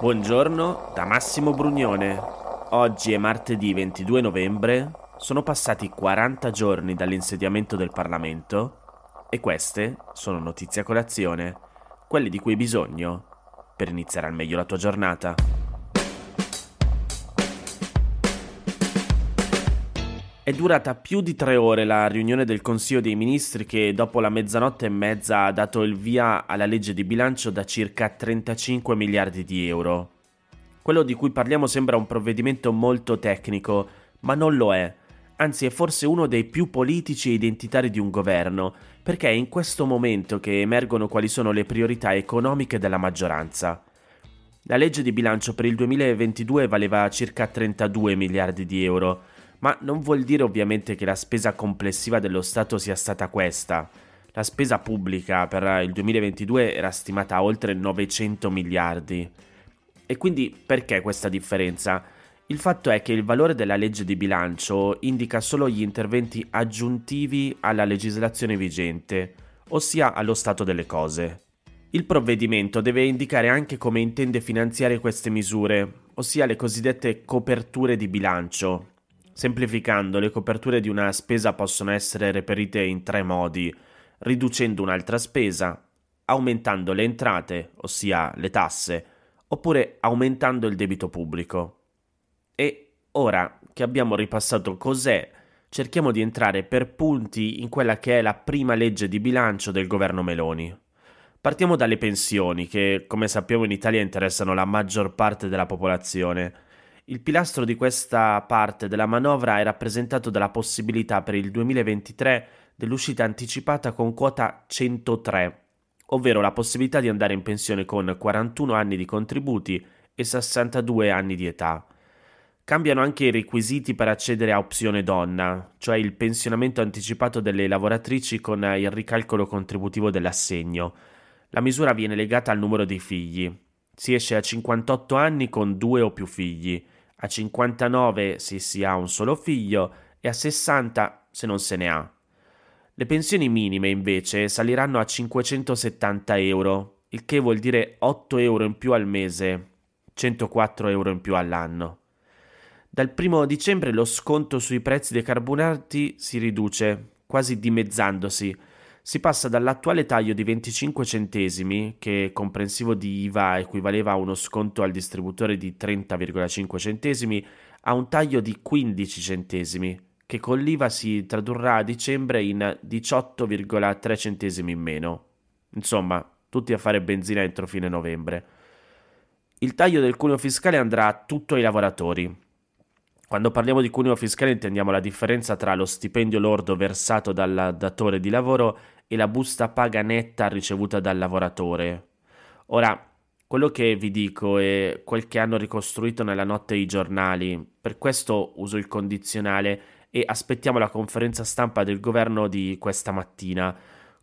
Buongiorno da Massimo Brugnone. Oggi è martedì 22 novembre, sono passati 40 giorni dall'insediamento del Parlamento e queste sono notizie a colazione, quelle di cui hai bisogno per iniziare al meglio la tua giornata. È durata più di tre ore la riunione del Consiglio dei Ministri che dopo la mezzanotte e mezza ha dato il via alla legge di bilancio da circa 35 miliardi di euro. Quello di cui parliamo sembra un provvedimento molto tecnico, ma non lo è. Anzi, è forse uno dei più politici e identitari di un governo, perché è in questo momento che emergono quali sono le priorità economiche della maggioranza. La legge di bilancio per il 2022 valeva circa 32 miliardi di euro, ma non vuol dire ovviamente che la spesa complessiva dello Stato sia stata questa. La spesa pubblica per il 2022 era stimata a oltre 900 miliardi. E quindi perché questa differenza? Il fatto è che il valore della legge di bilancio indica solo gli interventi aggiuntivi alla legislazione vigente, ossia allo stato delle cose. Il provvedimento deve indicare anche come intende finanziare queste misure, ossia le cosiddette coperture di bilancio, Semplificando, le coperture di una spesa possono essere reperite in tre modi, riducendo un'altra spesa, aumentando le entrate, ossia le tasse, oppure aumentando il debito pubblico. E ora che abbiamo ripassato cos'è, cerchiamo di entrare per punti in quella che è la prima legge di bilancio del governo Meloni. Partiamo dalle pensioni, che come sappiamo in Italia interessano la maggior parte della popolazione. Il pilastro di questa parte della manovra è rappresentato dalla possibilità per il 2023 dell'uscita anticipata con quota 103, ovvero la possibilità di andare in pensione con 41 anni di contributi e 62 anni di età. Cambiano anche i requisiti per accedere a opzione donna, cioè il pensionamento anticipato delle lavoratrici con il ricalcolo contributivo dell'assegno. La misura viene legata al numero dei figli. Si esce a 58 anni con due o più figli a 59 se si ha un solo figlio e a 60 se non se ne ha. Le pensioni minime invece saliranno a 570 euro, il che vuol dire 8 euro in più al mese, 104 euro in più all'anno. Dal 1 dicembre lo sconto sui prezzi dei carburanti si riduce, quasi dimezzandosi, si passa dall'attuale taglio di 25 centesimi, che comprensivo di IVA equivaleva a uno sconto al distributore di 30,5 centesimi, a un taglio di 15 centesimi, che con l'IVA si tradurrà a dicembre in 18,3 centesimi in meno. Insomma, tutti a fare benzina entro fine novembre. Il taglio del cuneo fiscale andrà a tutto ai lavoratori, quando parliamo di cuneo fiscale intendiamo la differenza tra lo stipendio lordo versato dal datore di lavoro e la busta paga netta ricevuta dal lavoratore. Ora, quello che vi dico è quel che hanno ricostruito nella notte i giornali, per questo uso il condizionale e aspettiamo la conferenza stampa del governo di questa mattina.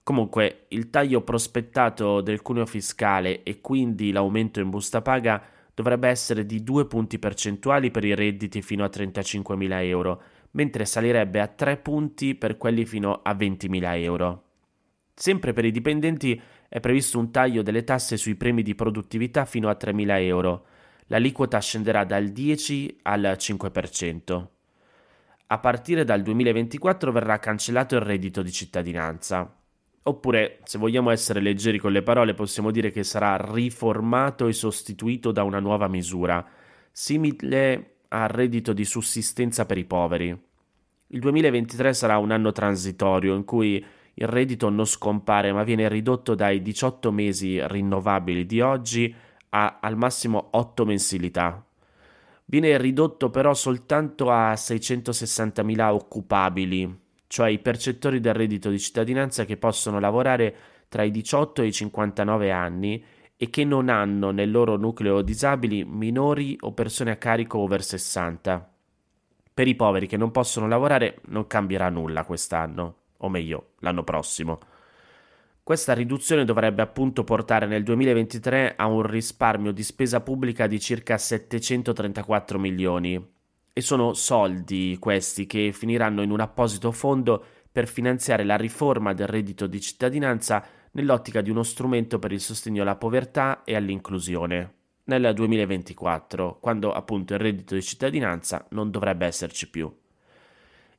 Comunque, il taglio prospettato del cuneo fiscale e quindi l'aumento in busta paga dovrebbe essere di 2 punti percentuali per i redditi fino a 35.000 euro, mentre salirebbe a 3 punti per quelli fino a 20.000 euro. Sempre per i dipendenti è previsto un taglio delle tasse sui premi di produttività fino a 3.000 euro. L'aliquota scenderà dal 10 al 5%. A partire dal 2024 verrà cancellato il reddito di cittadinanza. Oppure, se vogliamo essere leggeri con le parole, possiamo dire che sarà riformato e sostituito da una nuova misura, simile al reddito di sussistenza per i poveri. Il 2023 sarà un anno transitorio in cui il reddito non scompare ma viene ridotto dai 18 mesi rinnovabili di oggi a al massimo 8 mensilità. Viene ridotto però soltanto a 660.000 occupabili, cioè i percettori del reddito di cittadinanza che possono lavorare tra i 18 e i 59 anni e che non hanno nel loro nucleo disabili minori o persone a carico over 60. Per i poveri che non possono lavorare non cambierà nulla quest'anno, o meglio, l'anno prossimo. Questa riduzione dovrebbe appunto portare nel 2023 a un risparmio di spesa pubblica di circa 734 milioni, e sono soldi questi che finiranno in un apposito fondo per finanziare la riforma del reddito di cittadinanza nell'ottica di uno strumento per il sostegno alla povertà e all'inclusione. nel 2024, quando appunto il reddito di cittadinanza non dovrebbe esserci più.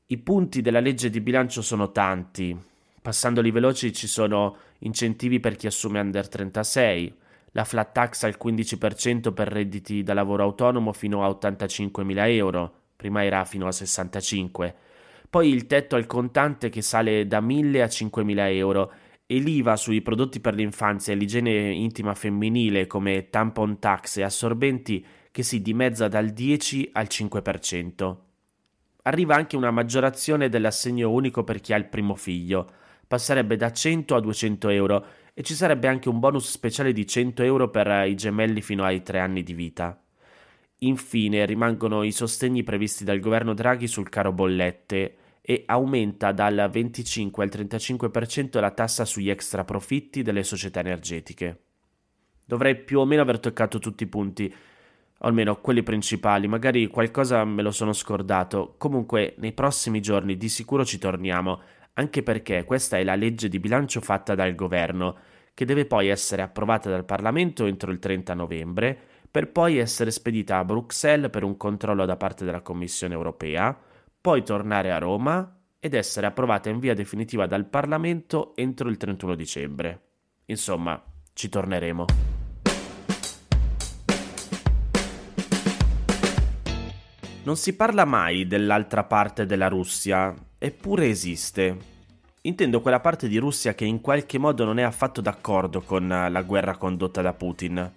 I punti della legge di bilancio sono tanti. Passandoli veloci ci sono incentivi per chi assume under 36, la flat tax al 15% per redditi da lavoro autonomo fino a 85.000 euro, prima era fino a 65, poi il tetto al contante che sale da 1.000 a 5.000 euro e l'IVA sui prodotti per l'infanzia e l'igiene intima femminile come tampon tax e assorbenti che si dimezza dal 10 al 5%. Arriva anche una maggiorazione dell'assegno unico per chi ha il primo figlio, passerebbe da 100 a 200 euro e ci sarebbe anche un bonus speciale di 100 euro per i gemelli fino ai 3 anni di vita. Infine rimangono i sostegni previsti dal governo Draghi sul caro bollette e aumenta dal 25 al 35% la tassa sugli extra profitti delle società energetiche. Dovrei più o meno aver toccato tutti i punti, o almeno quelli principali, magari qualcosa me lo sono scordato. Comunque, nei prossimi giorni di sicuro ci torniamo anche perché questa è la legge di bilancio fatta dal governo, che deve poi essere approvata dal Parlamento entro il 30 novembre, per poi essere spedita a Bruxelles per un controllo da parte della Commissione europea, poi tornare a Roma ed essere approvata in via definitiva dal Parlamento entro il 31 dicembre. Insomma, ci torneremo. Non si parla mai dell'altra parte della Russia, eppure esiste. Intendo quella parte di Russia che in qualche modo non è affatto d'accordo con la guerra condotta da Putin.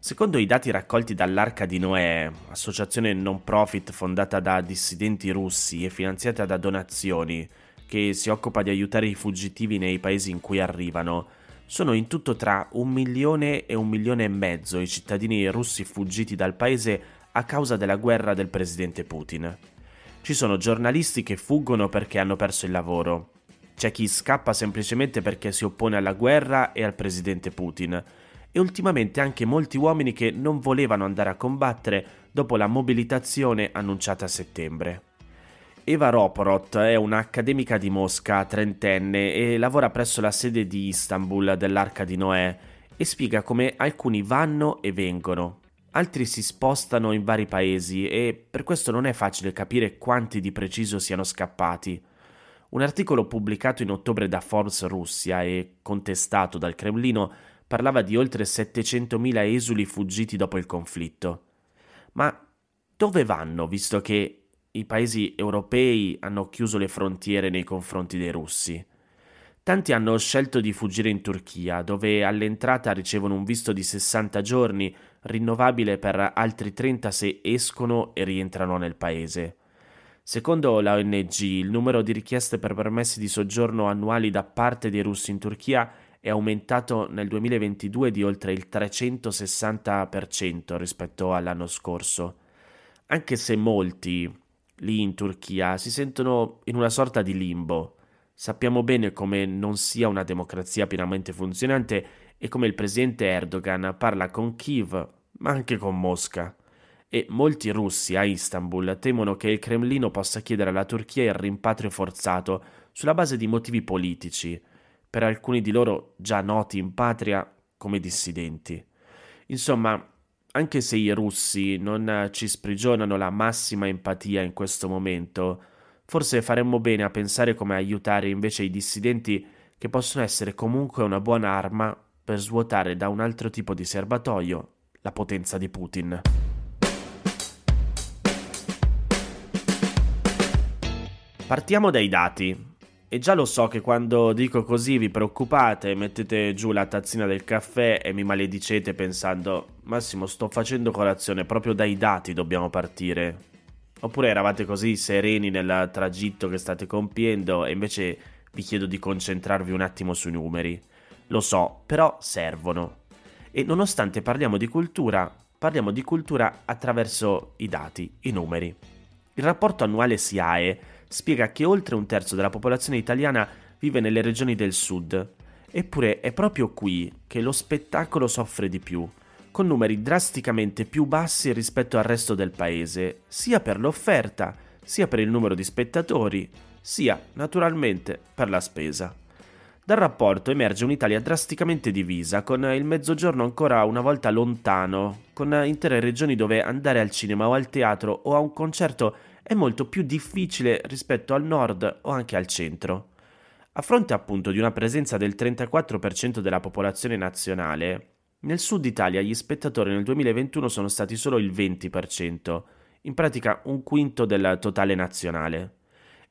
Secondo i dati raccolti dall'Arca di Noè, associazione non profit fondata da dissidenti russi e finanziata da donazioni, che si occupa di aiutare i fuggitivi nei paesi in cui arrivano, sono in tutto tra un milione e un milione e mezzo i cittadini russi fuggiti dal paese a causa della guerra del presidente Putin. Ci sono giornalisti che fuggono perché hanno perso il lavoro. C'è chi scappa semplicemente perché si oppone alla guerra e al presidente Putin. E ultimamente anche molti uomini che non volevano andare a combattere dopo la mobilitazione annunciata a settembre. Eva Roporot è un'accademica di Mosca, trentenne, e lavora presso la sede di Istanbul dell'Arca di Noè e spiega come alcuni vanno e vengono, altri si spostano in vari paesi e per questo non è facile capire quanti di preciso siano scappati. Un articolo pubblicato in ottobre da Forbes Russia e contestato dal Cremlino parlava di oltre 700.000 esuli fuggiti dopo il conflitto. Ma dove vanno, visto che i paesi europei hanno chiuso le frontiere nei confronti dei russi? Tanti hanno scelto di fuggire in Turchia, dove all'entrata ricevono un visto di 60 giorni, rinnovabile per altri 30 se escono e rientrano nel paese. Secondo la ONG, il numero di richieste per permessi di soggiorno annuali da parte dei russi in Turchia è aumentato nel 2022 di oltre il 360% rispetto all'anno scorso. Anche se molti lì in Turchia si sentono in una sorta di limbo Sappiamo bene come non sia una democrazia pienamente funzionante e come il presidente Erdogan parla con Kiev, ma anche con Mosca. E molti russi a Istanbul temono che il Cremlino possa chiedere alla Turchia il rimpatrio forzato sulla base di motivi politici, per alcuni di loro già noti in patria come dissidenti. Insomma, anche se i russi non ci sprigionano la massima empatia in questo momento, Forse faremmo bene a pensare come aiutare invece i dissidenti che possono essere comunque una buona arma per svuotare da un altro tipo di serbatoio la potenza di Putin. Partiamo dai dati. E già lo so che quando dico così vi preoccupate, mettete giù la tazzina del caffè e mi maledicete pensando Massimo sto facendo colazione, proprio dai dati dobbiamo partire. Oppure eravate così sereni nel tragitto che state compiendo e invece vi chiedo di concentrarvi un attimo sui numeri. Lo so, però servono. E nonostante parliamo di cultura, parliamo di cultura attraverso i dati, i numeri. Il rapporto annuale SIAE spiega che oltre un terzo della popolazione italiana vive nelle regioni del sud, eppure è proprio qui che lo spettacolo soffre di più con numeri drasticamente più bassi rispetto al resto del paese, sia per l'offerta, sia per il numero di spettatori, sia naturalmente per la spesa. Dal rapporto emerge un'Italia drasticamente divisa, con il mezzogiorno ancora una volta lontano, con intere regioni dove andare al cinema o al teatro o a un concerto è molto più difficile rispetto al nord o anche al centro. A fronte appunto di una presenza del 34% della popolazione nazionale, nel sud Italia gli spettatori nel 2021 sono stati solo il 20%, in pratica un quinto del totale nazionale.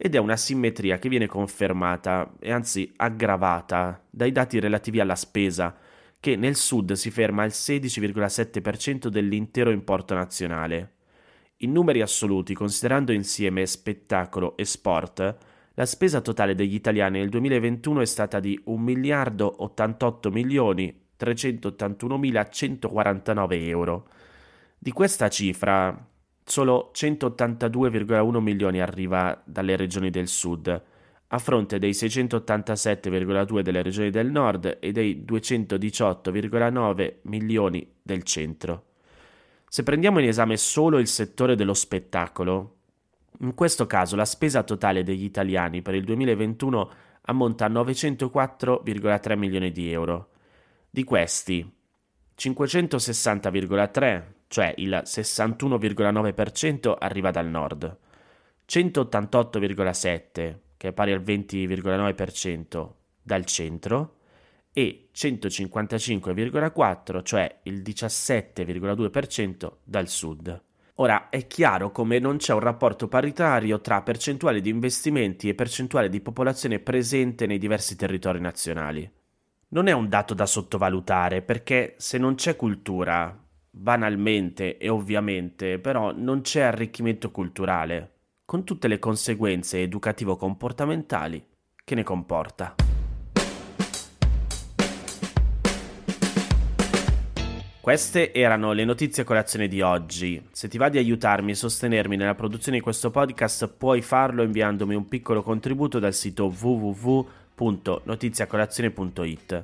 Ed è una simmetria che viene confermata e anzi aggravata dai dati relativi alla spesa, che nel sud si ferma al 16,7% dell'intero importo nazionale. In numeri assoluti, considerando insieme spettacolo e sport, la spesa totale degli italiani nel 2021 è stata di 1 miliardo 88 milioni 381.149 euro. Di questa cifra, solo 182,1 milioni arriva dalle regioni del sud, a fronte dei 687,2 delle regioni del nord e dei 218,9 milioni del centro. Se prendiamo in esame solo il settore dello spettacolo, in questo caso la spesa totale degli italiani per il 2021 ammonta a 904,3 milioni di euro, di questi, 560,3, cioè il 61,9% arriva dal nord, 188,7, che è pari al 20,9%, dal centro e 155,4, cioè il 17,2% dal sud. Ora è chiaro come non c'è un rapporto paritario tra percentuale di investimenti e percentuale di popolazione presente nei diversi territori nazionali non è un dato da sottovalutare perché se non c'è cultura, banalmente e ovviamente, però non c'è arricchimento culturale, con tutte le conseguenze educativo-comportamentali che ne comporta. Queste erano le notizie a colazione di oggi. Se ti va di aiutarmi e sostenermi nella produzione di questo podcast, puoi farlo inviandomi un piccolo contributo dal sito www www.notiziacolazione.it.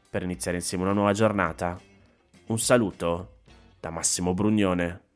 per iniziare insieme una nuova giornata. Un saluto da Massimo Brugnone.